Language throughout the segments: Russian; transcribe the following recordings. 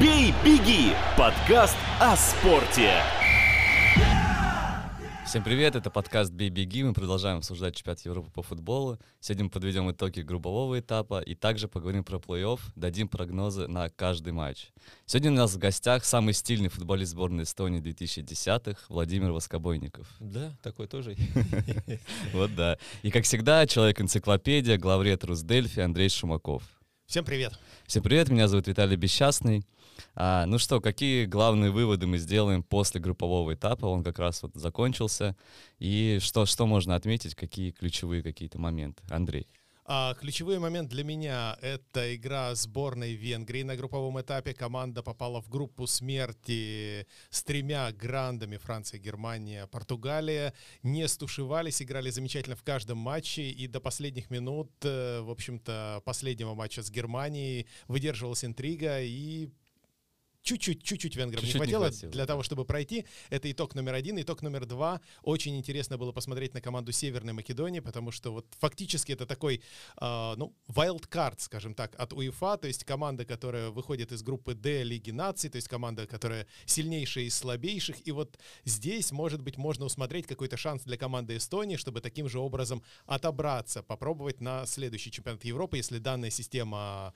«Бей, беги» – подкаст о спорте. Всем привет, это подкаст «Бей, беги». Мы продолжаем обсуждать чемпионат Европы по футболу. Сегодня мы подведем итоги группового этапа и также поговорим про плей-офф, дадим прогнозы на каждый матч. Сегодня у нас в гостях самый стильный футболист сборной Эстонии 2010-х Владимир Воскобойников. Да, такой тоже. Вот да. И как всегда, человек-энциклопедия, главред Русдельфи Андрей Шумаков. Всем привет. Всем привет, меня зовут Виталий Бесчастный. А, ну что, какие главные выводы мы сделаем после группового этапа? Он как раз вот закончился. И что, что можно отметить, какие ключевые какие-то моменты? Андрей. А, ключевой момент для меня — это игра сборной Венгрии на групповом этапе. Команда попала в группу смерти с тремя грандами — Франция, Германия, Португалия. Не стушевались, играли замечательно в каждом матче. И до последних минут, э, в общем-то, последнего матча с Германией выдерживалась интрига и чуть-чуть, чуть-чуть венграм Чуть-чуть не не хватило хватило, для да. того, чтобы пройти. Это итог номер один. Итог номер два. Очень интересно было посмотреть на команду Северной Македонии, потому что вот фактически это такой, э, ну, wild card, скажем так, от УЕФА, то есть команда, которая выходит из группы D Лиги наций, то есть команда, которая сильнейшая из слабейших. И вот здесь, может быть, можно усмотреть какой-то шанс для команды Эстонии, чтобы таким же образом отобраться, попробовать на следующий чемпионат Европы, если данная система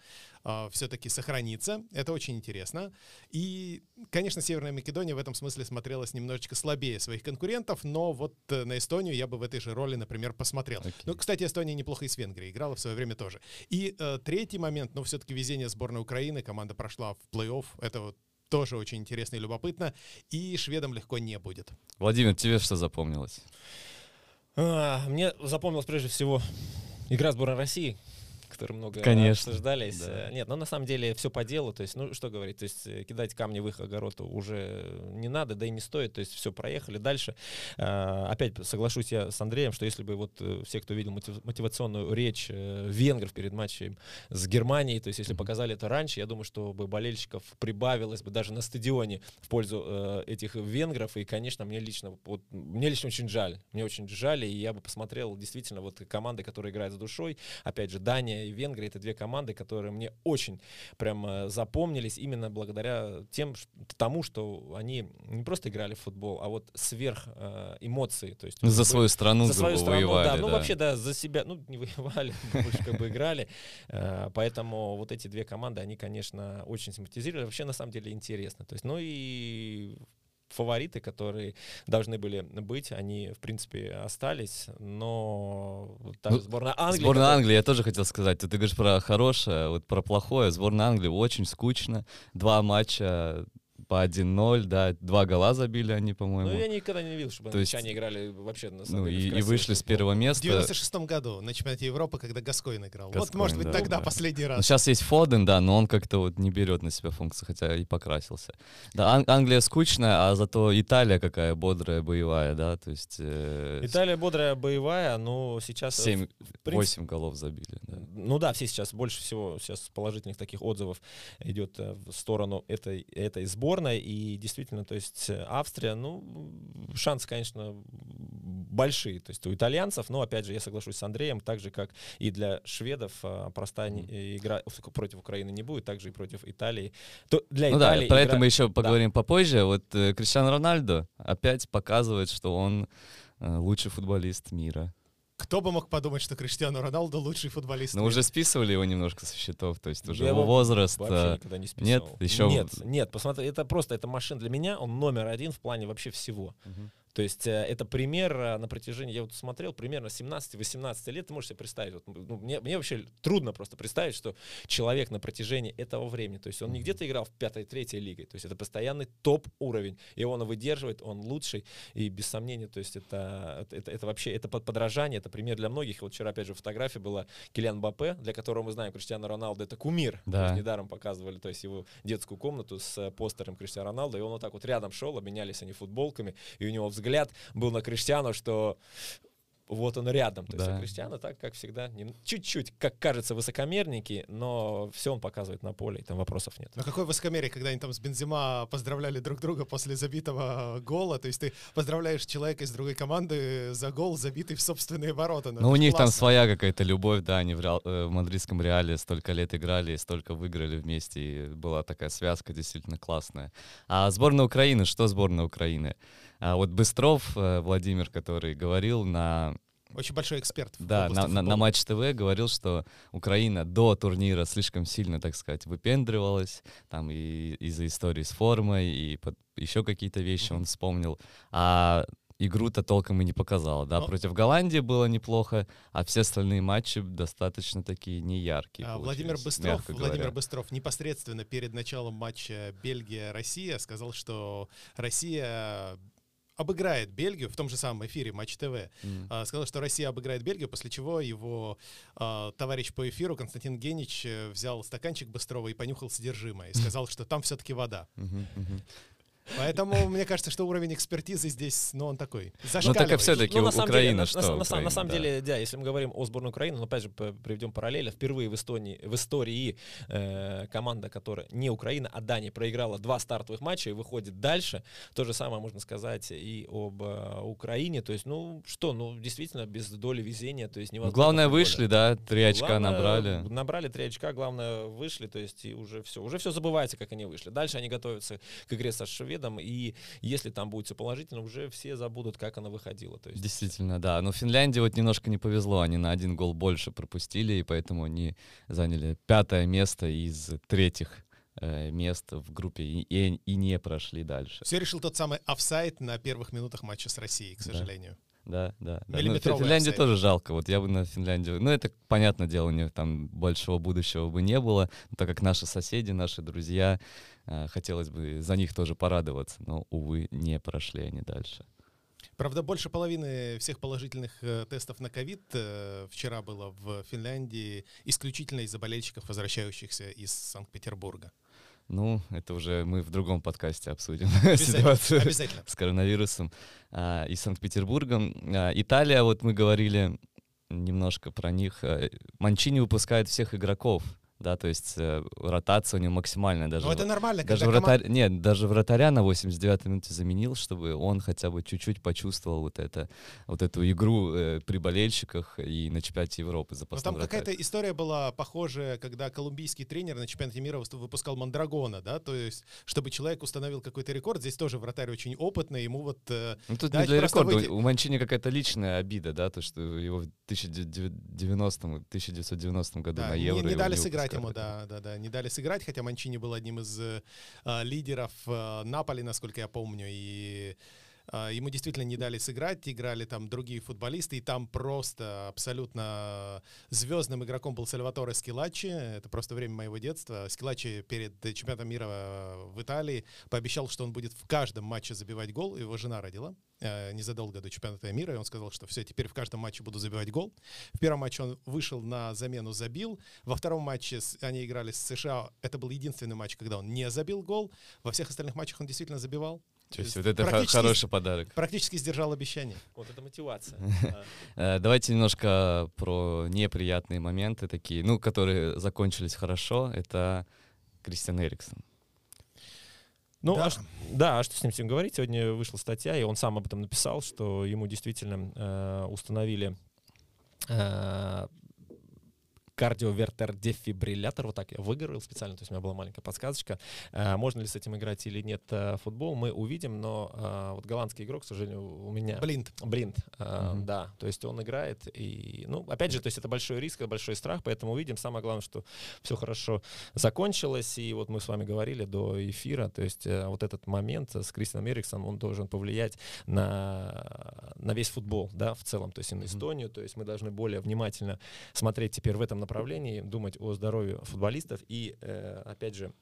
все-таки сохранится. Это очень интересно. И, конечно, Северная Македония в этом смысле смотрелась немножечко слабее своих конкурентов, но вот э, на Эстонию я бы в этой же роли, например, посмотрел. Окей. Ну, кстати, Эстония неплохо и с Венгрией играла в свое время тоже. И э, третий момент, ну, все-таки везение сборной Украины. Команда прошла в плей-офф. Это вот тоже очень интересно и любопытно. И шведам легко не будет. Владимир, тебе что запомнилось? А, Мне запомнилась прежде всего игра сборной России, которую много Конечно, обсуждались. да. Э, Нет, ну на самом деле все по делу. То есть, ну что говорить, то есть э, кидать камни в их огород уже не надо, да и не стоит. То есть все, проехали дальше. А, Опять соглашусь я с Андреем, что если бы вот э, все, кто видел мотив- мотивационную речь э, венгров перед матчем с Германией, то есть если показали это раньше, я думаю, что бы болельщиков прибавилось бы даже на стадионе в пользу э, этих венгров. И, конечно, мне лично, вот, мне лично очень жаль. Мне очень жаль, и я бы посмотрел действительно вот команды, которые играют с душой. Опять же, Дания и Венгрия — это две команды, которые мне очень прям э, запомнились именно благодаря тем, тому, что они не просто играли в футбол, а вот сверх э, эмоций. То есть, за свою страну, за свою страну, воевали, да. Ну, да. вообще, да, за себя, ну, не воевали, больше как бы играли. Э, Поэтому вот эти две команды, они, конечно, очень симпатизировали. Вообще, на самом деле, интересно. То есть, ну и фавориты, которые должны были быть, они, в принципе, остались, но та Ну, сборная Англии... Сборная которая- Англии, я тоже хотел сказать. Ты говоришь про хорошее, вот про плохое. Сборная Англии очень скучно. Два матча по 1-0, да, два гола забили они, по-моему. Ну, я никогда не видел, чтобы То есть, англичане играли вообще на самом Ну, деле, в и, и вышли с первого В места. 96 году на чемпионате Европы, когда Гаскоин играл. вот, Гаскоин, может быть, да, тогда да. последний Ну, раз. сейчас есть Фоден, да, но он как-то вот не берет на себя функцию, хотя и покрасился. Да, Ан- Англия скучная, а зато Италия какая бодрая, боевая, да, то есть э, Италия бодрая, боевая, но сейчас... э, 7, в принципе, 8 голов забили. Да. Ну да, все сейчас, больше всего сейчас положительных таких отзывов идет э, в сторону этой, этой сборной. И действительно, то есть э, Австрия, ну, шансы, конечно, большие. То есть у итальянцев, но опять же, я соглашусь с Андреем, так же, как и для шведов, э, простая э, игра против Украины не будет, также и против Италии. То для Ну да, Италии про игра- это мы еще поговорим попозже. Вот э, Криштиано Рональдо опять показывает, что он э, лучший футболист мира. Кто бы мог подумать, что Криштиану Роналду лучший футболист? Но мира? уже списывали его немножко со счетов, то есть уже Я его возраст. Вообще э, никогда не списывал. нет, еще- Нет, нет, посмотри, это просто, это машина для меня, он номер один в плане вообще всего. Мгм. То есть э, это пример э, на протяжении, я вот смотрел, примерно 17-18 лет, ты можешь себе представить, вот, ну, мне, мне вообще трудно просто представить, что человек на протяжении этого времени, то есть он не где-то играл в пятой, третьей лиге, то есть это постоянный топ-уровень, и он выдерживает, он лучший, и без сомнения, то есть это, это, это, это вообще, это под подражание, это пример для многих, вот вчера опять же фотография была Килиан Бапе, для которого мы знаем, Криштиану Роналду это кумир, Да. Недаром показывали, то есть его детскую комнату с э, постером Криштиану Роналду, и он вот так вот рядом шел, обменялись они футболками, и у него взгляд был на Криштиану, что вот он рядом. То есть Да. а Криштиану так, как всегда, не- чуть-чуть, как кажется, высокомерники, но все он показывает на поле, и там вопросов нет. Но какое высокомерие, когда они там с Бензима поздравляли друг друга после забитого гола. То есть ты поздравляешь человека из другой команды за гол, забитый в собственные ворота. Ну, это у ж них там классно. своя какая-то любовь, да, они в, Реал- э, в мадридском Реале столько лет играли, столько выиграли вместе, и была такая связка действительно классная. А сборная Украины, что сборная Украины? А вот Быстров, э, Владимир, который говорил на, Очень большой эксперт. да, на, на, на. Матч ТВ, говорил, что Украина до турнира слишком сильно, так сказать, выпендривалась, там и из-за истории с формой, и еще какие-то вещи он вспомнил. А игру-то толком и не показала, да, Но- против Голландии было неплохо, а все остальные матчи достаточно такие неяркие. А, Владимир Быстров, Владимир. Быстров непосредственно перед началом матча Бельгия-Россия сказал, что Россия обыграет Бельгию в том же самом эфире Матч ТВ. М. А, Сказал, что Россия обыграет Бельгию, после чего его а, товарищ по эфиру Константин Генич э, взял стаканчик Быстрова и понюхал содержимое. И сказал, что там все-таки вода. Мгм, мгм. Поэтому мне кажется, что уровень экспертизы здесь, ну, он такой Ну так и все-таки Ну, на самом деле, Украина на- на, что? на самом- на Украина, самом да. деле, да, если мы говорим о сборной Украины, но опять же приведем параллели. Впервые в Эстонии, в истории э, команда, которая не Украина, а Дания, проиграла два стартовых матча и выходит дальше. То же самое можно сказать и об э, Украине. То есть, ну что, ну действительно без доли везения, то есть Ну, невозможно. Главное, футболе. вышли, да, три очка Главное, набрали. Набрали три очка, главное, вышли, то есть и уже все. Уже все забывается, как они вышли. Дальше они готовятся к игре со шведом, и если там будет все положительно, уже все забудут, как она выходила. То есть Действительно, да. Но Финляндии вот немножко не повезло. Они на один гол больше пропустили, и поэтому они заняли пятое место из третьих э, мест в группе и, и- и не прошли дальше. Все решил тот самый офсайд на первых минутах матча с Россией, к сожалению. Да, да. да. Ну, Финляндию офсайд. тоже жалко. Вот я бы на Финляндию... Ну, это, понятное дело, у них там большего будущего бы не было, так как наши соседи, наши друзья, хотелось бы за них тоже порадоваться, но, увы, не прошли они дальше. Правда, больше половины всех положительных э, тестов на ковид э, вчера было в Финляндии исключительно из-за болельщиков, возвращающихся из Санкт-Петербурга. Ну, это уже мы в другом подкасте обсудим Обязательно. ситуацию. Обязательно. с коронавирусом а, и Санкт-Петербургом. А, Италия, вот мы говорили немножко про них. Манчини выпускает всех игроков, да, то есть э, ротация у него максимальная. Даже, Но это нормально, даже, когда вратарь, нет, даже вратаря на 89-й минуте заменил, чтобы он хотя бы чуть-чуть почувствовал вот, это, вот эту игру э, при болельщиках и на чемпионате Европы Но запасной там какая-то история была похожая, когда колумбийский тренер на чемпионате мира выпускал Мандрагона, да, то есть, чтобы человек установил какой-то рекорд, здесь тоже вратарь очень опытный, ему вот э, Ну, тут не для рекорда. выйти. У Манчини какая-то личная обида, да, то, что его в 1990, 1990 году да, на не, Евро не его дали не сыграть ему, да, да, да, не дали сыграть, хотя Манчини был одним из э, лидеров э, Наполи, насколько я помню, и ему действительно не дали сыграть, играли там другие футболисты, и там просто абсолютно звездным игроком был Сальваторе Скилачи, это просто время моего детства. Скилачи перед чемпионатом мира э, в Италии пообещал, что он будет в каждом матче забивать гол, его жена родила э, незадолго до чемпионата мира, и он сказал, что все, теперь в каждом матче буду забивать гол. В первом матче он вышел на замену, забил. Во втором матче они играли с США. Это был единственный матч, когда он не забил гол. Во всех остальных матчах он действительно забивал. То есть вот это хороший подарок. Практически сдержал обещание. вот это мотивация. Э, Давайте немножко про неприятные моменты такие, ну, которые закончились хорошо. Это Кристиан Эриксон. Ну, Да. а да, а что с ним всем говорить? Сегодня вышла статья, и он сам об этом написал, что ему действительно э, установили э, кардиовертердефибриллятор, вот так я выговорил специально, то есть у меня была маленькая подсказочка. Э, можно ли с этим играть или нет э, футбол, мы увидим, но э, вот голландский игрок, к сожалению, у меня... Блинт. Блинт, э, Мгм. да, то есть он играет, и, ну, опять же, то есть это большой риск, это большой страх, поэтому увидим. Самое главное, что все хорошо закончилось, и вот мы с вами говорили до эфира, то есть вот этот момент с Кристианом Эриксом, он должен повлиять на, на весь футбол, да, в целом, то есть и на. Эстонию, то есть мы должны более внимательно смотреть теперь в этом направлении, думать о здоровье футболистов и, э, опять же,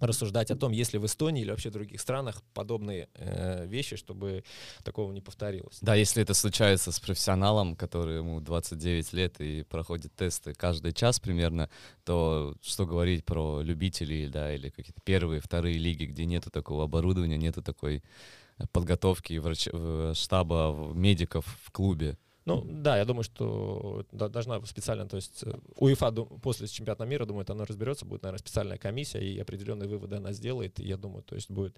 рассуждать о том, есть ли в Эстонии или вообще в других странах подобные э, вещи, чтобы такого не повторилось. Да, если это случается с профессионалом, который ему 29 лет и проходит тесты каждый час примерно, то что говорить про любителей, да, или какие-то первые, вторые лиги, где нету такого оборудования, нету такой подготовки врач... штаба медиков в клубе. Ну, да, я думаю, что должна специально, то есть э, УЕФА после чемпионата мира, думает, она разберется, будет, наверное, специальная комиссия, и определенные выводы она сделает, и я думаю, то есть будут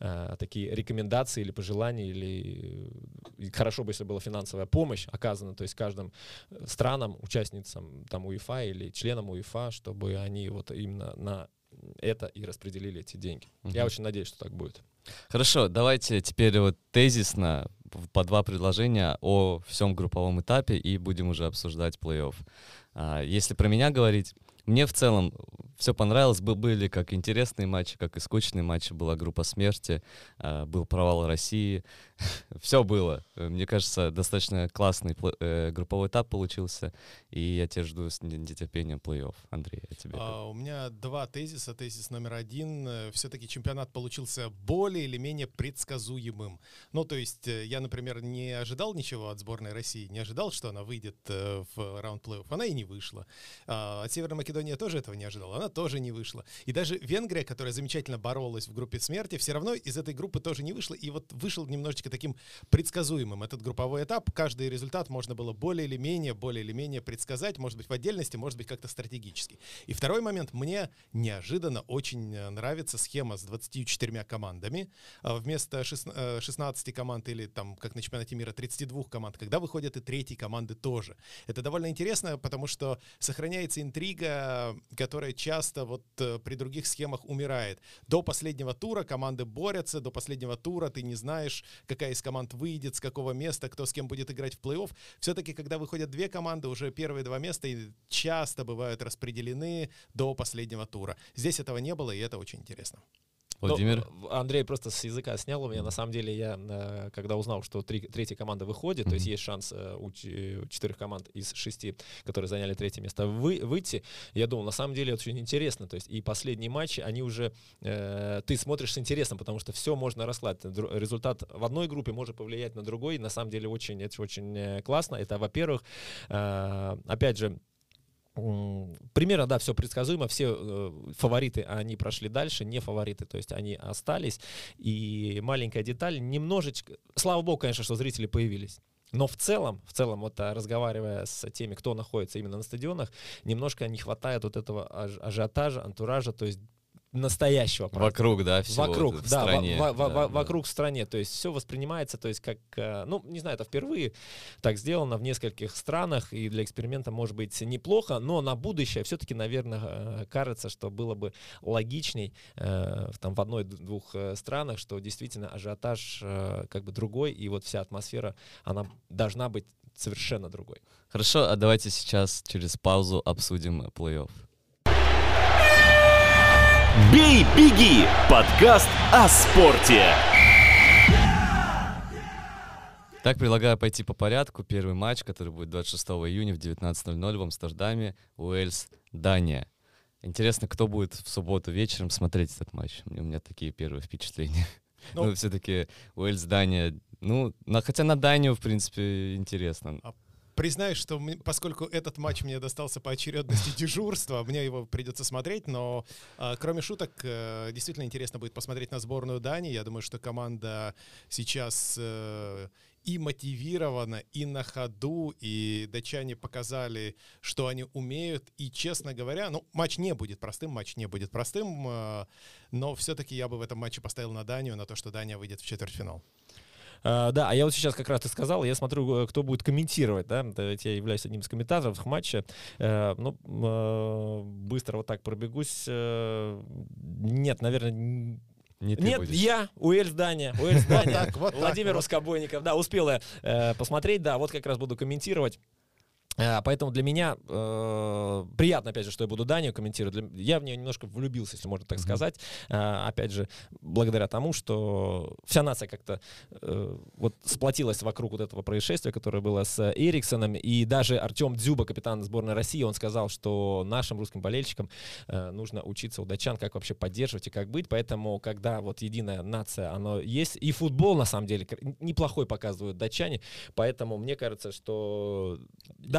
э, такие рекомендации или пожелания, или и хорошо бы, если была финансовая помощь оказана, то есть каждым э, странам, участницам там УЕФА или членам УЕФА, чтобы они вот именно на это и распределили эти деньги. Я Мгм. очень надеюсь, что так будет. Хорошо, давайте теперь вот тезисно по два предложения о всем групповом этапе и будем уже обсуждать плей-офф. А, Если про меня говорить, мне в целом все понравилось. Бы- Были как интересные матчи, как и скучные матчи. Была группа смерти, а, был провал России. Все было. Э, Мне кажется, достаточно классный э, групповой этап получился. И я тебя жду с не- нетерпением плей-офф. Андрей, а тебе? А, у меня два тезиса. Тезис номер один. Все-таки чемпионат получился более или менее предсказуемым. Ну, то есть э, я, например, не ожидал ничего от сборной России, не ожидал, что она выйдет э, в раунд плей-офф. Она и не вышла. А, От Северной Македонии я тоже этого не ожидал. Она тоже не вышла. И даже Венгрия, которая замечательно боролась в группе смерти, все равно из этой группы тоже не вышла. И вот вышел немножечко таким предсказуемым этот групповой этап. Каждый результат можно было более или менее, более или менее предсказать, может быть, в отдельности, может быть, как-то стратегически. И второй момент. Мне неожиданно очень э, нравится схема с 24 командами. А Вместо шест- э, 16 команд или там, как на чемпионате мира, 32 команд, когда выходят и третьи команды тоже. Это довольно интересно, потому что сохраняется интрига, которая часто вот э, при других схемах умирает. До последнего тура команды борются, до последнего тура ты не знаешь, какая из команд выйдет, с какого места, кто с кем будет играть в плей-офф. Все-таки, когда выходят две команды, уже первые два места часто бывают распределены до последнего тура. Здесь этого не было, и это очень интересно. Владимир? Ну, Андрей просто с языка снял у меня. На самом деле, я, э, когда узнал, что три, третья команда выходит, то есть есть шанс э, у у четырех команд из шести, которые заняли третье место, вы, выйти, я думал, на самом деле, это очень интересно. То есть и последние матчи, они уже... э, ты смотришь с интересом, потому что все можно раскладывать. Результат в одной группе может повлиять на другой. На самом деле, очень, это очень э, классно. Это, во-первых, э, опять же, Примерно, да, все предсказуемо. Все э, фавориты, они прошли дальше, не фавориты, то есть они остались. И маленькая деталь, немножечко... Слава богу, конечно, что зрители появились. Но в целом, в целом, вот а, разговаривая с теми, кто находится именно на стадионах, немножко не хватает вот этого аж- ажиотажа, антуража, то есть настоящего праздника. Вокруг, да, всего Вокруг, в да, стране. во- во- да, во- да. вокруг в стране. То есть все воспринимается, то есть как, э, ну, не знаю, это впервые так сделано в нескольких странах, и для эксперимента может быть неплохо, но на будущее все-таки, наверное, э, кажется, что было бы логичней э, в- там в одной-двух э, странах, что действительно ажиотаж э, как бы другой, и вот вся атмосфера, она должна быть совершенно другой. Хорошо, а давайте сейчас через паузу обсудим плей-офф. «Бей, беги» — подкаст о спорте. Так, предлагаю пойти по порядку. Первый матч, который будет 26 июня в 19.00 в Амстердаме. Уэльс, Дания. Интересно, кто будет в субботу вечером смотреть этот матч? У меня такие первые впечатления. Ну- Ну, все-таки Уэльс, Дания. Ну, на, хотя на Данию, в принципе, интересно. Признаюсь, что мне- поскольку этот матч мне достался по очередности дежурства, мне его придется смотреть, но а, кроме шуток, э, действительно интересно будет посмотреть на сборную Дании. Я думаю, что команда сейчас э, и мотивирована, и на ходу, и датчане показали, что они умеют. И, честно говоря, ну, матч не будет простым, матч не будет простым, э, но все-таки я бы в этом матче поставил на Данию, на то, что Дания выйдет в четвертьфинал. А, да, а я вот сейчас как раз ты сказал, я смотрю, э, кто будет комментировать, да, ведь я являюсь одним из комментаторов матча. Э, ну, э, быстро вот так пробегусь. Э, нет, наверное, Не нет, будешь. я, Уэльс Дания, Уэльс Вот Дания. так, вот так, Владимир вот. Воскобойников, да, успел я э, посмотреть, да, вот как раз буду комментировать. Э, Поэтому для меня э, приятно, опять же, что я буду Данию комментировать. Я в нее немножко влюбился, если можно так Мгм. сказать. Э, опять же, благодаря тому, что вся нация как-то э, вот сплотилась вокруг вот этого происшествия, которое было с Эриксоном. И даже Артем Дзюба, капитан сборной России, он сказал, что нашим русским болельщикам э, нужно учиться у датчан, как вообще поддерживать и как быть. Поэтому, когда вот единая нация, оно есть, и футбол, на самом деле, неплохой показывают датчане. Поэтому мне кажется, что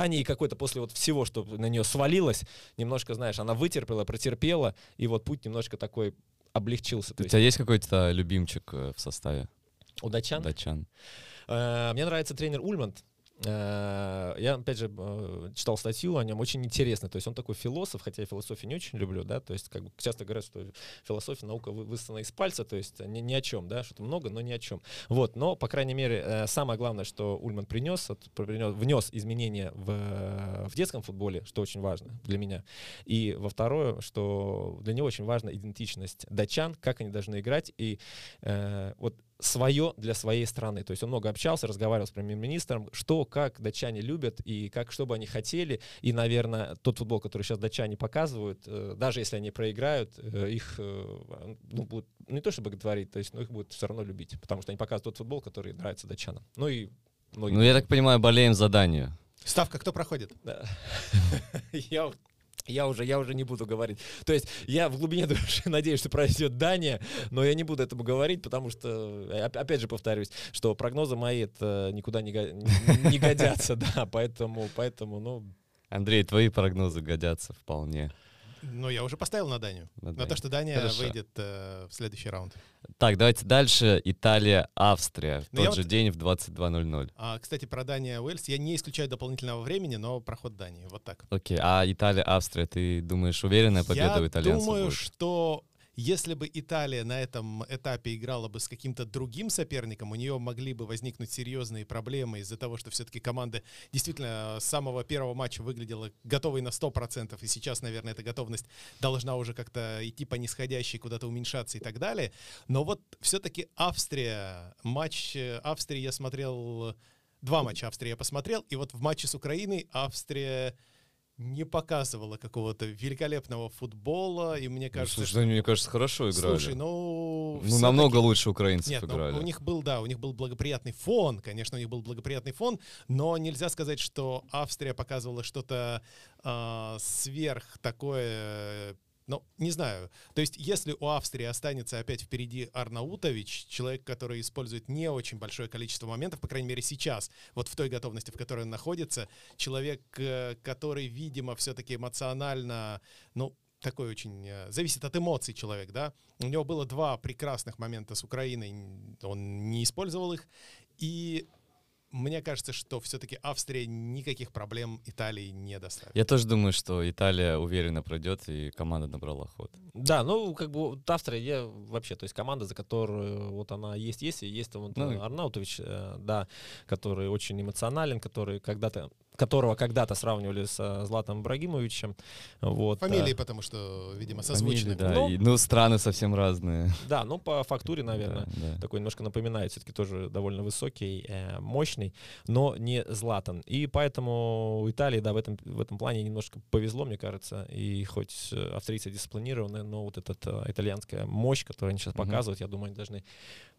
Дании какой-то после вот всего, что на нее свалилось, немножко, знаешь, она вытерпела, протерпела, и вот путь немножко такой облегчился. У тебя есть какой-то любимчик э, в составе у датчан. датчан? Э, Мне нравится тренер Ульманд. Э, я, опять же, э, читал статью о нем, очень интересно. То есть он такой философ, хотя я философию не очень люблю, да, то есть как бы часто говорят, что философия, наука высосана из пальца, то есть ни, ни о чем, да, что-то много, но ни о чем. Вот, но, по крайней мере, э, самое главное, что Ульман принес, принес внес изменения в, в детском футболе, что очень важно для меня. И во второе, что для него очень важна идентичность датчан, как они должны играть. И э, вот свое для своей страны. То есть он много общался, разговаривал с премьер-министром, что, как датчане любят и как, что бы они хотели. И, наверное, тот футбол, который сейчас датчане показывают, э, даже если они проиграют, э, их э, ну, будут не то чтобы говорить, то есть, но их будут все равно любить, потому что они показывают тот футбол, который нравится датчанам. Ну и многим. Ну, я так понимаю, болеем за Данию. Ставка кто проходит? Я я уже, я уже не буду говорить. То есть я в глубине души надеюсь, что пройдет Дания, но я не буду этому говорить, потому что, опять же повторюсь, что прогнозы мои это никуда не, не годятся, да, поэтому, поэтому, ну... Андрей, твои прогнозы годятся вполне. Ну, я уже поставил на Данию. На, на то, что Дания Хорошо. выйдет э, в следующий раунд. Так, давайте дальше. Италия, Австрия. В но тот же вот... день в 22.00. А, кстати, про Дания, Уэльс. Я не исключаю дополнительного времени, но проход Дании. Вот так. Окей. А Италия, Австрия, ты думаешь, уверенная победа я у итальянцев Я думаю, будет? что если бы Италия на этом этапе играла бы с каким-то другим соперником, у нее могли бы возникнуть серьезные проблемы из-за того, что все-таки команда действительно с самого первого матча выглядела готовой на 100%, и сейчас, наверное, эта готовность должна уже как-то идти по нисходящей, куда-то уменьшаться и так далее. Но вот все-таки Австрия, матч э, Австрии я смотрел, два матча Австрии я посмотрел, и вот в матче с Украиной Австрия не показывала какого-то великолепного футбола, и мне ну, кажется... Ну, слушай, что... мне кажется, хорошо играли. Слушай, ну... Ну, намного лучше украинцев Нет, играли. Ну, у них был, да, у них был благоприятный фон, конечно, у них был благоприятный фон, но нельзя сказать, что Австрия показывала что-то э, сверх такое ну, не знаю. То есть, если у Австрии останется опять впереди Арнаутович, человек, который использует не очень большое количество моментов, по крайней мере сейчас, вот в той готовности, в которой он находится, человек, э, который, видимо, все-таки эмоционально, ну, такой очень... Э, зависит от эмоций человек, да? У него было два прекрасных момента с Украиной, он не использовал их, и мне кажется, что все-таки Австрия никаких проблем Италии не доставит. Я тоже думаю, что Италия уверенно пройдет, и команда набрала ход. Да, ну, как бы вот Австрия, я вообще, то есть команда, за которую вот она есть, есть, и есть вот ну, Арнаутович, э, да, который очень эмоционален, который когда-то которого когда-то сравнивали с э, Златом Ибрагимовичем. Вот. Фамилии, а, потому что, видимо, созвучны. Фамилии, да, ну, и, ну, страны совсем разные. Да, ну, по фактуре, наверное, да, да. такой немножко напоминает, все-таки тоже довольно высокий, э, мощный, но не Златан. И поэтому Италии, да, в этом, в этом плане немножко повезло, мне кажется, и хоть австрийцы дисциплинированы, но вот эта э, итальянская мощь, которую они сейчас угу. показывают, я думаю, они должны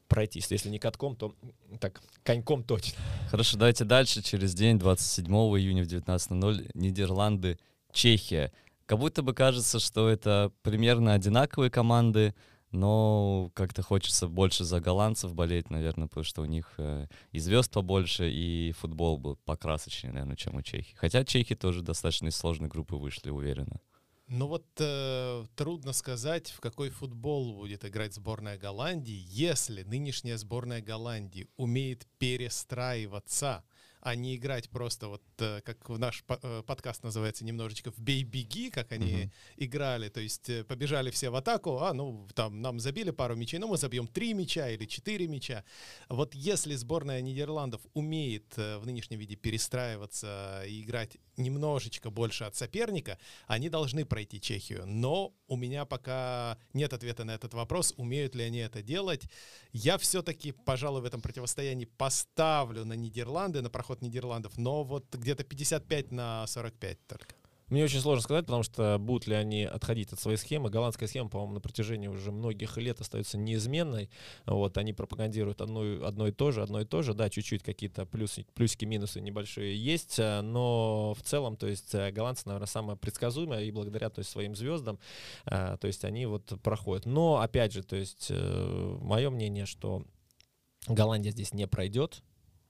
пройтись. Если не катком, то так, коньком точно. Хорошо, давайте дальше. Через день, 27 июня в 19.00, Нидерланды, Чехия. Как будто бы кажется, что это примерно одинаковые команды, но как-то хочется больше за голландцев болеть, наверное, потому что у них э, и звезд побольше, и футбол был покрасочнее, наверное, чем у Чехии. Хотя чехи тоже достаточно из сложной группы вышли, уверенно. Ну вот э, трудно сказать, в какой футбол будет играть сборная Голландии, если нынешняя сборная Голландии умеет перестраиваться а не играть просто вот э, как наш э, подкаст называется немножечко в бей-беги, как они uh-huh. играли, то есть э, побежали все в атаку, а ну там нам забили пару мячей, ну мы забьем три мяча или четыре мяча. Вот если сборная Нидерландов умеет в нынешнем виде перестраиваться и играть немножечко больше от соперника, они должны пройти Чехию. Но у меня пока нет ответа на этот вопрос, умеют ли они это делать. Я все-таки, пожалуй, в этом противостоянии поставлю на Нидерланды, на проход от Нидерландов, но вот где-то 55 на 45 только. Мне очень сложно сказать, потому что будут ли они отходить от своей схемы. Голландская схема, по-моему, на протяжении уже многих лет остается неизменной. Вот, они пропагандируют одно, одно и то же, одно и то же. Да, чуть-чуть какие-то плюсы, плюсики, минусы небольшие есть, э, но в целом, то есть э, голландцы, наверное, самое предсказуемое, и благодаря то есть, своим звездам, э, то есть они вот проходят. Но, опять же, то есть мое мнение, что Голландия здесь не пройдет,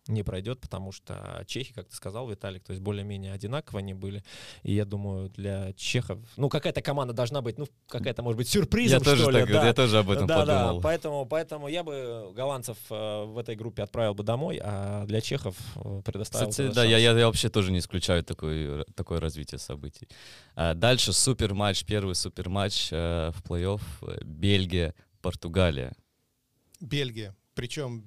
не пройдет, потому что чехи, как ты сказал, Виталик, то есть более-менее одинаково они были. И я думаю, для чехов, ну, какая-то команда должна быть, ну, какая-то, может быть, сюрпризом, Я тоже, что ли. так, да. я тоже об этом да, подумал. да, поэтому, поэтому я бы голландцев э, в этой группе отправил бы домой, а для чехов э, предоставил Кстати, бы да, я, я, я вообще тоже не исключаю такой, такое развитие событий. А дальше супер матч, первый супер матч э, в плей-офф Бельгия, Португалия. Бельгия. Причем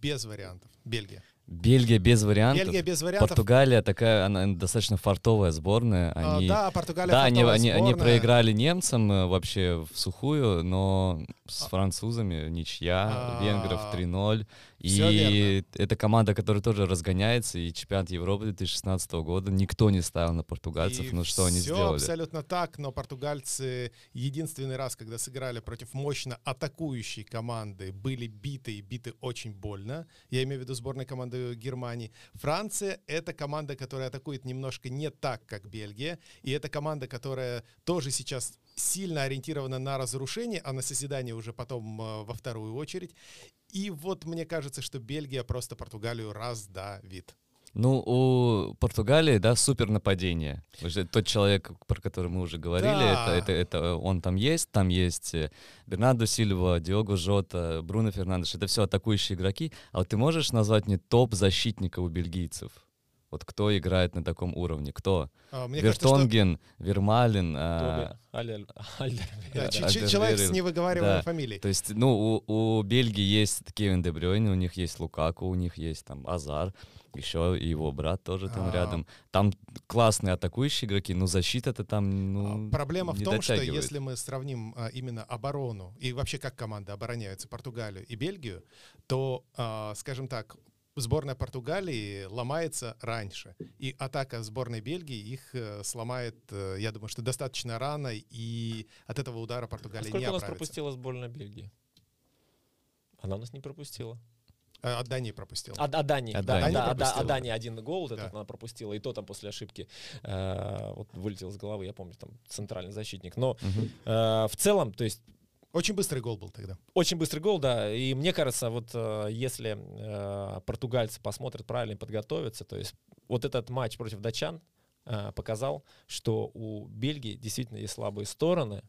без вариантов. Бельгия. Бельгия без вариантов. Бельгия без вариантов. Португалия такая, она достаточно фартовая сборная. А, Они, да, Португалия да, они, фартовая они, они сборная. проиграли немцам э, вообще в сухую, но с А- французами ничья, А, венгров 3-0. И это команда, которая тоже разгоняется, и чемпионат Европы 2016 года никто не ставил на португальцев, И ну что они сделали? абсолютно так, но португальцы единственный раз, когда сыграли против мощно атакующей команды, были биты и биты очень больно. Я имею в виду сборной команды Германии. Франция — это команда, которая атакует немножко не так, как Бельгия. И это команда, которая тоже сейчас сильно ориентирована на разрушение, а на созидание уже потом э, во вторую очередь. И вот мне кажется, что Бельгия просто Португалию раздавит. Ну, у Португалии, да, супер нападение. Вы же- Тот человек, про который мы уже говорили, Да. это, это, это он там есть. Там есть э, Бернардо Сильва, Диого Жота, Бруно Фернандеш. Это все атакующие игроки. А вот ты можешь назвать мне топ защитников у бельгийцев? Вот кто играет на таком уровне? Кто? А, Мне кажется, что Вертонген, Вермалин. а, Аль- да, человек с невыговариваемой Да. фамилией. То есть, ну, у, у Бельгии есть Кевин Де Брюйне, у них есть Лукаку, у них есть там Азар, еще и его брат тоже там А. рядом. Там классные атакующие игроки, но защита-то там, ну, А, Проблема в том, что дотягивает. если мы сравним а, именно оборону и вообще как команды обороняются Португалию и Бельгию, то, а, скажем так, сборная Португалии ломается раньше. И атака сборной Бельгии их э, сломает, э, я думаю, что достаточно рано, и от этого удара А Португалия не сколько у нас оправится. пропустила сборная Бельгии? Она у нас не пропустила. А, От Дании пропустил. А, а Дании, От да, Дании да, да, пропустила. а Дании один гол, вот Да. этот она пропустила, и то там после ошибки э, вот вылетел с головы, я помню, там центральный защитник. Но Мгм. э, в целом, то есть Очень быстрый гол был тогда. очень быстрый гол, да. И мне кажется, вот э, если э, португальцы посмотрят правильно и подготовятся, то есть вот этот матч против датчан э, показал, что у Бельгии действительно есть слабые стороны.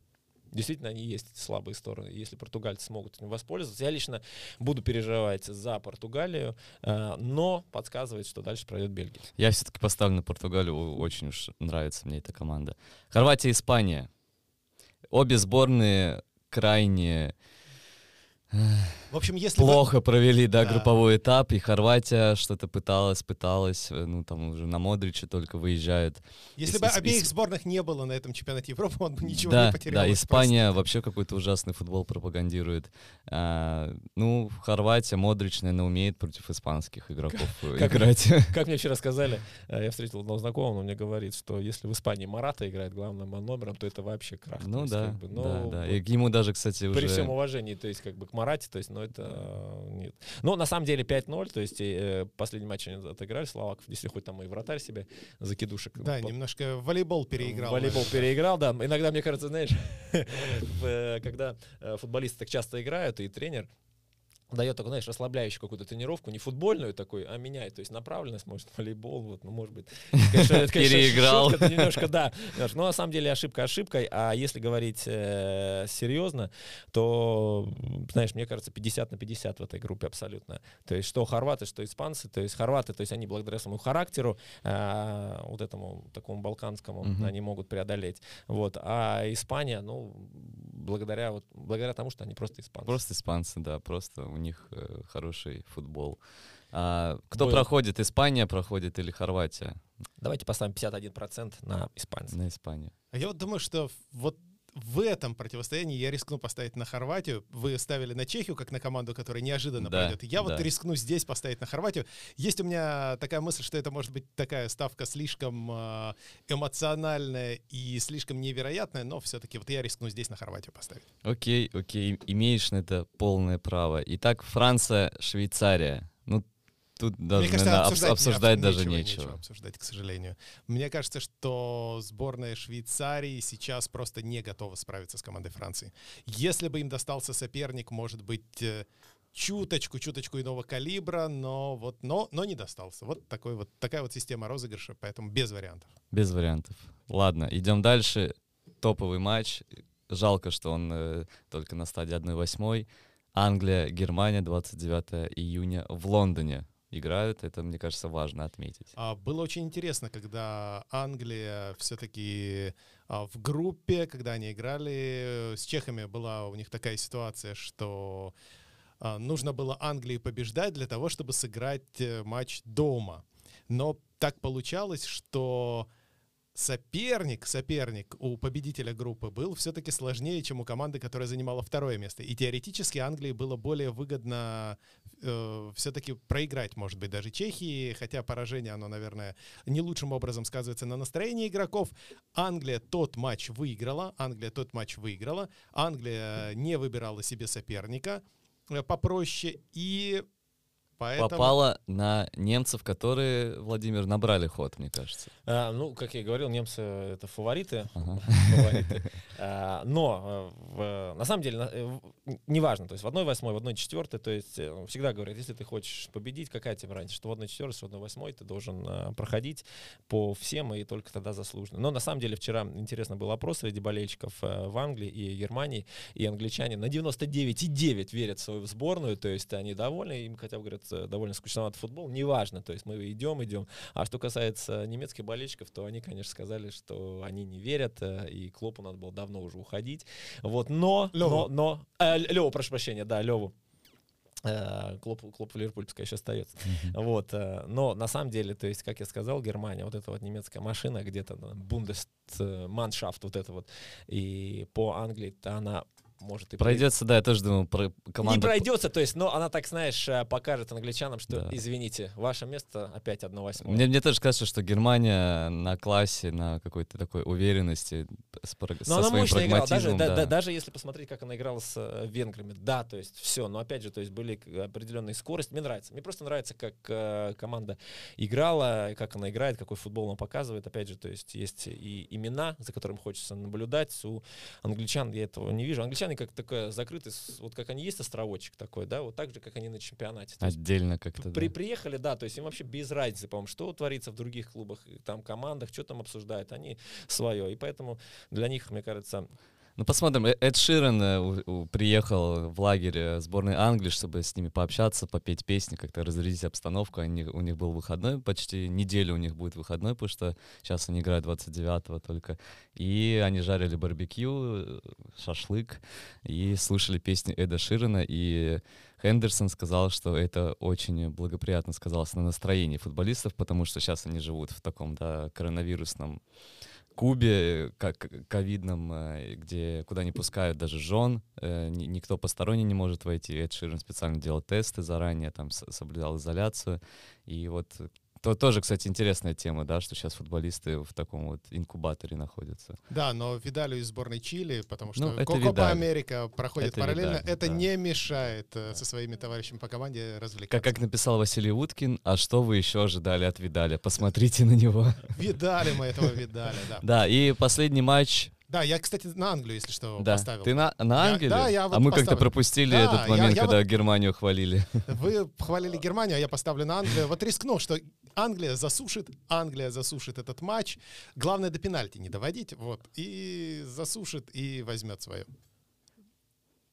Действительно, они есть слабые стороны. Если португальцы смогут этим воспользоваться, я лично буду переживать за Португалию, э, но подсказывает, что дальше пройдет Бельгия. Я все-таки поставлю на Португалию, очень уж нравится мне эта команда. Хорватия, Испания. Обе сборные крайне В общем, если... вы- плохо провели, да, Да. групповой этап, и Хорватия что-то пыталась, пыталась, э, ну, там уже на Модрича только выезжает. Если Ис- бы ис- обеих сборных не было на этом чемпионате Европы, он бы ничего да, не потерял. да, Испания вообще какой-то ужасный футбол пропагандирует. А, ну, Хорватия, Модрич, наверное, умеет против испанских игроков э, как- играть. Как мне вчера сказали, э, я встретил одного знакомого, он мне говорит, что если в Испании Марата играет главным номером, то это вообще крах. Ну есть, да, как бы, да, ну, да. вот И к ему даже, кстати, При уже... всем уважении, то есть как бы к Марате, то есть, но это э, нет. Но на самом деле 5-0, то есть э, последний матч они отыграли Словаков, если хоть там и вратарь себе закидушек. Да, по- немножко волейбол переиграл. Волейбол наверное. переиграл, да. Иногда, мне кажется, знаешь, э, когда э, футболисты так часто играют, и тренер дает такую, знаешь, расслабляющую какую-то тренировку, не футбольную такой, а меняет, то есть направленность, может, волейбол, вот, ну, может быть. Конечно, это, конечно, Переиграл. шутка, немножко, да. Но на самом деле ошибка ошибкой, а если говорить э, серьезно, то, знаешь, мне кажется, 50 на 50 в этой группе абсолютно. То есть что хорваты, что испанцы, то есть хорваты, то есть они благодаря своему характеру, э, вот этому такому балканскому, Мгм. они могут преодолеть. Вот. А Испания, ну, благодаря, вот, благодаря тому, что они просто испанцы. Просто испанцы, да, просто у них э, хороший футбол. А, кто Был. проходит, Испания проходит или Хорватия Давайте поставим 51% на испанцев. на Испанию? А я вот думаю, что вот в этом противостоянии я рискну поставить на Хорватию. Вы ставили на Чехию, как на команду, которая неожиданно Да, пройдет. Я вот да. рискну здесь поставить на Хорватию. Есть у меня такая мысль, что это может быть такая ставка слишком э, эмоциональная и слишком невероятная, но все-таки вот я рискну здесь на Хорватию поставить. Окей, окей, имеешь на это полное право. Итак, Франция, Швейцария. Ну, тут даже, Мне кажется, наверное, обс- обсуждать, обсуждать не- даже нечего, нечего. обсуждать, к сожалению. Мне кажется, что сборная Швейцарии сейчас просто не готова справиться с командой Франции. Если бы им достался соперник, может быть, э, чуточку, чуточку иного калибра, но вот, но, но не достался. Вот такой вот такая вот система розыгрыша, поэтому без вариантов. Без вариантов. Ладно, идем дальше. Топовый матч. Жалко, что он э, только на стадии 1-8. Англия, Германия, 29 июня в Лондоне играют. Это, мне кажется, важно отметить. А, было очень интересно, когда Англия все-таки а, в группе, когда они играли с чехами, была у них такая ситуация, что а, нужно было Англии побеждать для того, чтобы сыграть э, матч дома. Но так получалось, что соперник, соперник у победителя группы был все-таки сложнее, чем у команды, которая занимала второе место. И теоретически Англии было более выгодно э, все-таки проиграть, может быть, даже Чехии, хотя поражение, оно, наверное, не лучшим образом сказывается на настроении игроков. Англия тот матч выиграла, Англия тот матч выиграла, Англия не выбирала себе соперника э, попроще, и Поэтому... Попала на немцев, которые, Владимир, набрали ход, мне кажется. А, ну, как я и говорил, немцы — это фавориты. Ага. фавориты. А, но э, в, на самом деле э, неважно, то есть в 1-8, в 1-4, то есть э, всегда говорят, если ты хочешь победить, какая тебе разница, что в 1-4, что в 1-8 ты должен проходить по всем и только тогда заслуженно. Но на самом деле вчера интересно был опрос среди болельщиков в Англии и Германии, и англичане на 99,9 верят в свою сборную, то есть они довольны, им хотя бы говорят, довольно скучноватый футбол, неважно, то есть мы идем, идем. А что касается немецких болельщиков, то они, конечно, сказали, что они не верят, и Клопу надо было давно уже уходить. Вот, но, Леву. но, но, э, Леву, прошу прощения, да, Леву. Э, Клоп, Клоп в Ливерпуле пускай еще остается. Mm-hmm. Вот, э, но на самом деле, то есть, как я сказал, Германия, вот эта вот немецкая машина, где-то Бундесманшафт, вот это вот, и по Англии она может и пройдется, да, я тоже думаю, про команду... Не пройдется, то есть, но она так, знаешь, э, покажет англичанам, что, да. извините, ваше место опять 1-8. Мне, мне тоже кажется, что Германия на классе, на какой-то такой уверенности, с, но со она своим мощно играла, даже, да. да, даже если посмотреть, как она играла с э, венграми, да, то есть все, но опять же, то есть были определенные скорости, мне нравится, мне просто нравится, как э, команда играла, как она играет, какой футбол она показывает, опять же, то есть есть и имена, за которым хочется наблюдать, у англичан я этого не вижу, англичане как такая закрытый, вот как они есть островочек такой, да, вот так же, как они на чемпионате. Отдельно как-то, при, да. Приехали, да, то есть им вообще без разницы, по-моему, что творится в других клубах, там, командах, что там обсуждают, они свое, и поэтому для них, мне кажется, ну, посмотрим. Э, Эд Ширен э, приехал в лагерь э, сборной Англии, чтобы с ними пообщаться, попеть песни, как-то разрядить обстановку. Они, у них был выходной, почти неделю у них будет выходной, потому что сейчас они играют 29-го только. И они жарили барбекю, шашлык, и слушали песни Эда Ширена, и Хендерсон сказал, что это очень благоприятно сказалось на настроении футболистов, потому что сейчас они живут в таком, да, коронавирусном Кубе, как ковидном, э, где куда не пускают даже жен, э, никто посторонний не может войти. Эд Ширен специально делал тесты заранее, там соблюдал изоляцию. И вот то тоже, кстати, интересная тема, да, что сейчас футболисты в таком вот инкубаторе находятся. Да, но Видалю из сборной Чили, потому что ну, Копа Америка проходит это параллельно, Видаль, это да. не мешает э, да. со своими товарищами по команде развлекаться. Как, как написал Василий Уткин, а что вы еще ожидали от Видаля? Посмотрите на него. Видали мы этого Видаля, да. Да, и последний матч да, я, кстати, на Англию, если что, да. поставил. Ты на, на Англию? Я, да, я вот А мы как-то пропустили да, этот момент, я, я когда вот... Германию хвалили. Вы хвалили Германию, а я поставлю на Англию. Вот рискнул, что Англия засушит, Англия засушит этот матч. Главное до пенальти не доводить, вот. И засушит, и возьмет свое.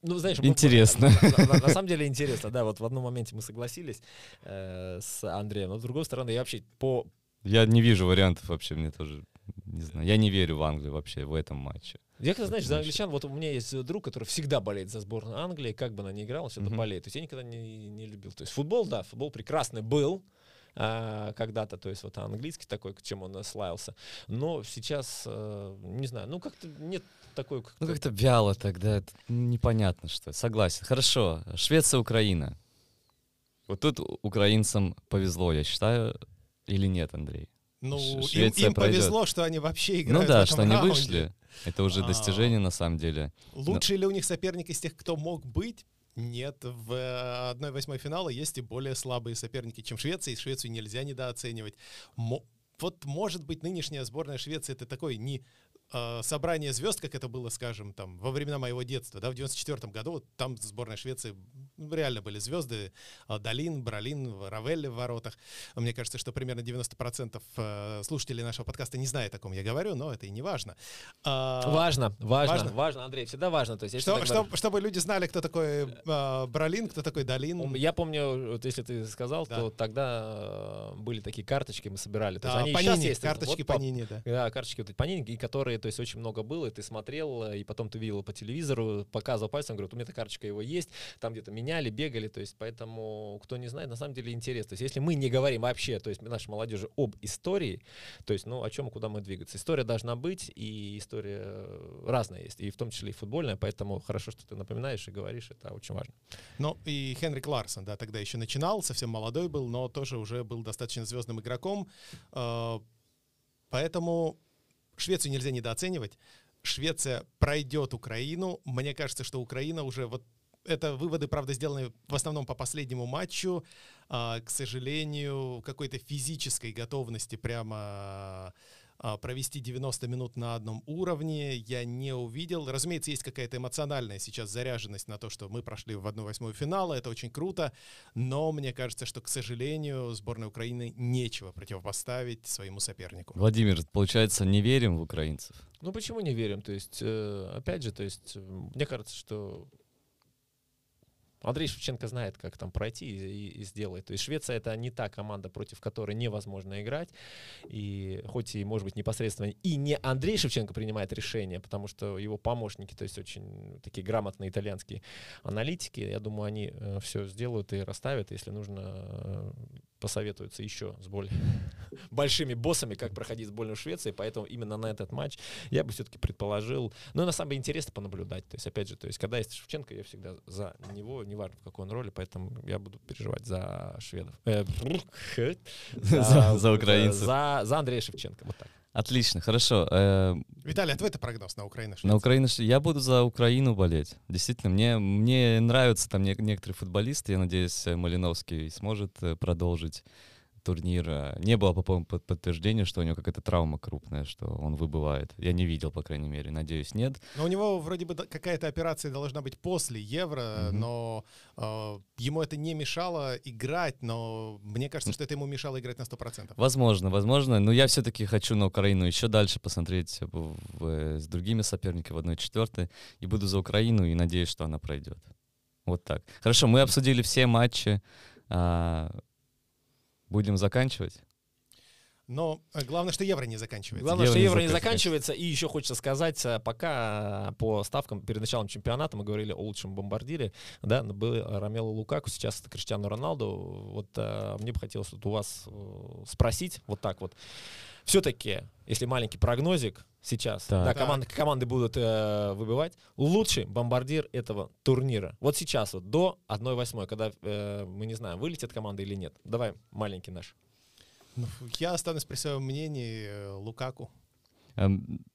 Ну, знаешь, интересно. Мы, на, на, на самом деле интересно, да. Вот в одном моменте мы согласились э, с Андреем, но с другой стороны, я вообще по... Я не вижу вариантов вообще, мне тоже не знаю, я не верю в Англию вообще в этом матче. Я, когда, знаешь, за англичан, вот у меня есть друг, который всегда болеет за сборную Англии, как бы она ни играла, все это mm-hmm. болеет. То есть я никогда не, не любил. То есть футбол, да, футбол прекрасный был, а, когда-то, то есть вот английский такой, к чему он славился. Но сейчас, а, не знаю, ну как-то нет такой... Как ну как-то вяло тогда, это непонятно что. Согласен. Хорошо, Швеция, Украина. Вот тут украинцам повезло, я считаю, или нет, Андрей? Ну, им, им повезло, что они вообще ну играют Ну да, в этом что они раунде. вышли. Это уже а, достижение а, на самом деле. Лучший Но... ли у них соперник из тех, кто мог быть? Нет, в 1-8 финала есть и более слабые соперники, чем Швеция, и Швецию нельзя недооценивать. Мо вот, может быть, нынешняя сборная Швеции — это такой не э, собрание звезд, как это было, скажем, там, во времена моего детства, да, в 94 году, вот там сборная Швеции реально были звезды. А, Долин, Бролин, Равелли в воротах. Мне кажется, что примерно 90% э, слушателей нашего подкаста не знает, о ком я говорю, но это и не важно. А, важно, важно, важно, важно, Андрей, всегда важно. То есть, что, что, чтобы люди знали, кто такой э, Бролин, кто такой Долин. Я помню, вот если ты сказал, да. то тогда э, были такие карточки, мы собирали. То да, есть они Панини, сейчас есть. Карточки вот, Панини, да. Да, карточки вот Панини, которые, то есть очень много было, и ты смотрел, и потом ты видел по телевизору, показывал пальцем, говорит, у меня эта карточка его есть, там где-то меняли, бегали, то есть поэтому, кто не знает, на самом деле интересно. То есть если мы не говорим вообще, то есть нашей молодежи об истории, то есть, ну, о чем и куда мы двигаться. История должна быть, и история разная есть, и в том числе и футбольная, поэтому хорошо, что ты напоминаешь и говоришь, это очень важно. Ну, и Хенрик Ларсон, да, тогда еще начинал, совсем молодой был, но тоже уже был достаточно звездным игроком, а, поэтому Швецию нельзя недооценивать. Швеция пройдет Украину. Мне кажется, что Украина уже вот это выводы, правда, сделаны в основном по последнему матчу. А, к сожалению, какой-то физической готовности прямо провести 90 минут на одном уровне я не увидел. Разумеется, есть какая-то эмоциональная сейчас заряженность на то, что мы прошли в 1-8 финала, это очень круто, но мне кажется, что, к сожалению, сборной Украины нечего противопоставить своему сопернику. Владимир, получается, не верим в украинцев? Ну почему не верим? То есть, э, опять же, то есть, мне кажется, что Андрей Шевченко знает, как там пройти и, и, и сделать. То есть Швеция это не та команда, против которой невозможно играть. И хоть и, может быть, непосредственно и не Андрей Шевченко принимает решение, потому что его помощники, то есть очень такие грамотные итальянские аналитики, я думаю, они э, все сделают и расставят, если нужно э, посоветуются еще с более большими боссами, как проходить сборную Швеции, поэтому именно на этот матч я бы все-таки предположил, ну, на самом деле интересно понаблюдать, то есть, опять же, то есть, когда есть Шевченко, я всегда за него, неважно в какой он роли, поэтому я буду переживать за шведов. Э, за украинцев. За Андрея Шевченко, вот так. Отлично, хорошо. Э, Виталий, а твой это прогноз на Украину? На Украину я буду за Украину болеть. Действительно, мне мне нравятся там некоторые футболисты. Я надеюсь, Малиновский сможет э, продолжить турнира. Не было, по-моему, подтверждения, что у него какая-то травма крупная, что он выбывает. Я не видел, по крайней мере. Надеюсь, нет. Но у него вроде бы какая-то операция должна быть после Евро, mm-hmm. но э, ему это не мешало играть, но мне кажется, что это ему мешало играть на 100%. Возможно, возможно. Но я все-таки хочу на Украину еще дальше посмотреть в, в, с другими соперниками в 1-4 и буду за Украину и надеюсь, что она пройдет. Вот так. Хорошо, мы обсудили все матчи. А, Будем заканчивать. Но э, главное, что евро не заканчивается. Главное, евро что евро не, заканчивается. И еще хочется сказать, э, пока э, по ставкам перед началом чемпионата мы говорили о лучшем бомбардире, да, был Ромело Лукаку, сейчас это Криштиану Роналду. Вот а, мне бы хотелось вот у вас спросить вот так вот. Все-таки, если маленький прогнозик сейчас, так. да, команды, команды будут э, выбивать, лучший бомбардир этого турнира. Вот сейчас вот до 1-8, когда э, мы не знаем, вылетит команда или нет. Давай, маленький наш. Ну, я останусь при своем мнении э, Лукаку. Эм,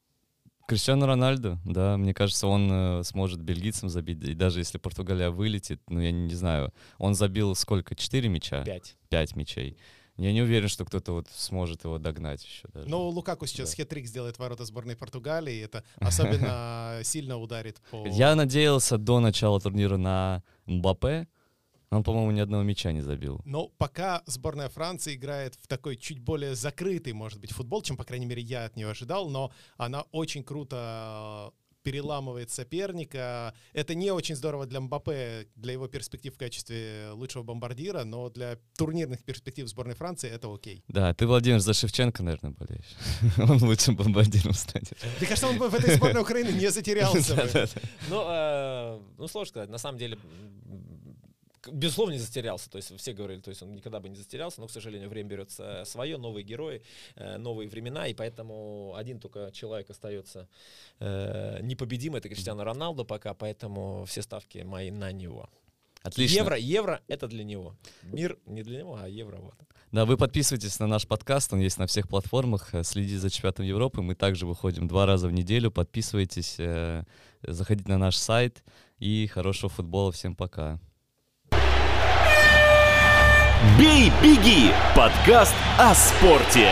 Криштиану Рональду, да, мне кажется, он э, сможет бельгийцам забить, и даже если Португалия вылетит, ну, я не, не знаю, он забил сколько, четыре мяча? Пять. Пять мячей. Я не уверен, что кто-то вот сможет его догнать еще даже. Ну, Лукаку сейчас да. хитрик сделает ворота сборной Португалии, и это особенно сильно ударит по... Я надеялся до начала турнира на Мбаппе, он, по-моему, ни одного мяча не забил. Но пока сборная Франции играет в такой чуть более закрытый, может быть, футбол, чем, по крайней мере, я от нее ожидал, но она очень круто переламывает соперника. Это не очень здорово для Мбаппе, для его перспектив в качестве лучшего бомбардира, но для турнирных перспектив сборной Франции это окей. Да, ты, Владимир, за Шевченко, наверное, болеешь. Он лучшим бомбардиром станет. Мне кажется, он в этой сборной Украины не затерялся. Ну, э, ну, сложно сказать. На самом деле, безусловно, не затерялся. То есть все говорили, то есть он никогда бы не затерялся, но, к сожалению, время берет свое, новые герои, э, новые времена, и поэтому один только человек остается э, непобедимый, это Криштиану Роналду пока, поэтому все ставки мои на него. Отлично. Евро, евро — это для него. Мир не для него, а евро вот. Да, вы подписывайтесь на наш подкаст, он есть на всех платформах. Э, следите за чемпионатом Европы. Мы также выходим два раза в неделю. Подписывайтесь, заходите на наш сайт. И хорошего футбола. Всем пока. «Бей, беги» — подкаст о спорте.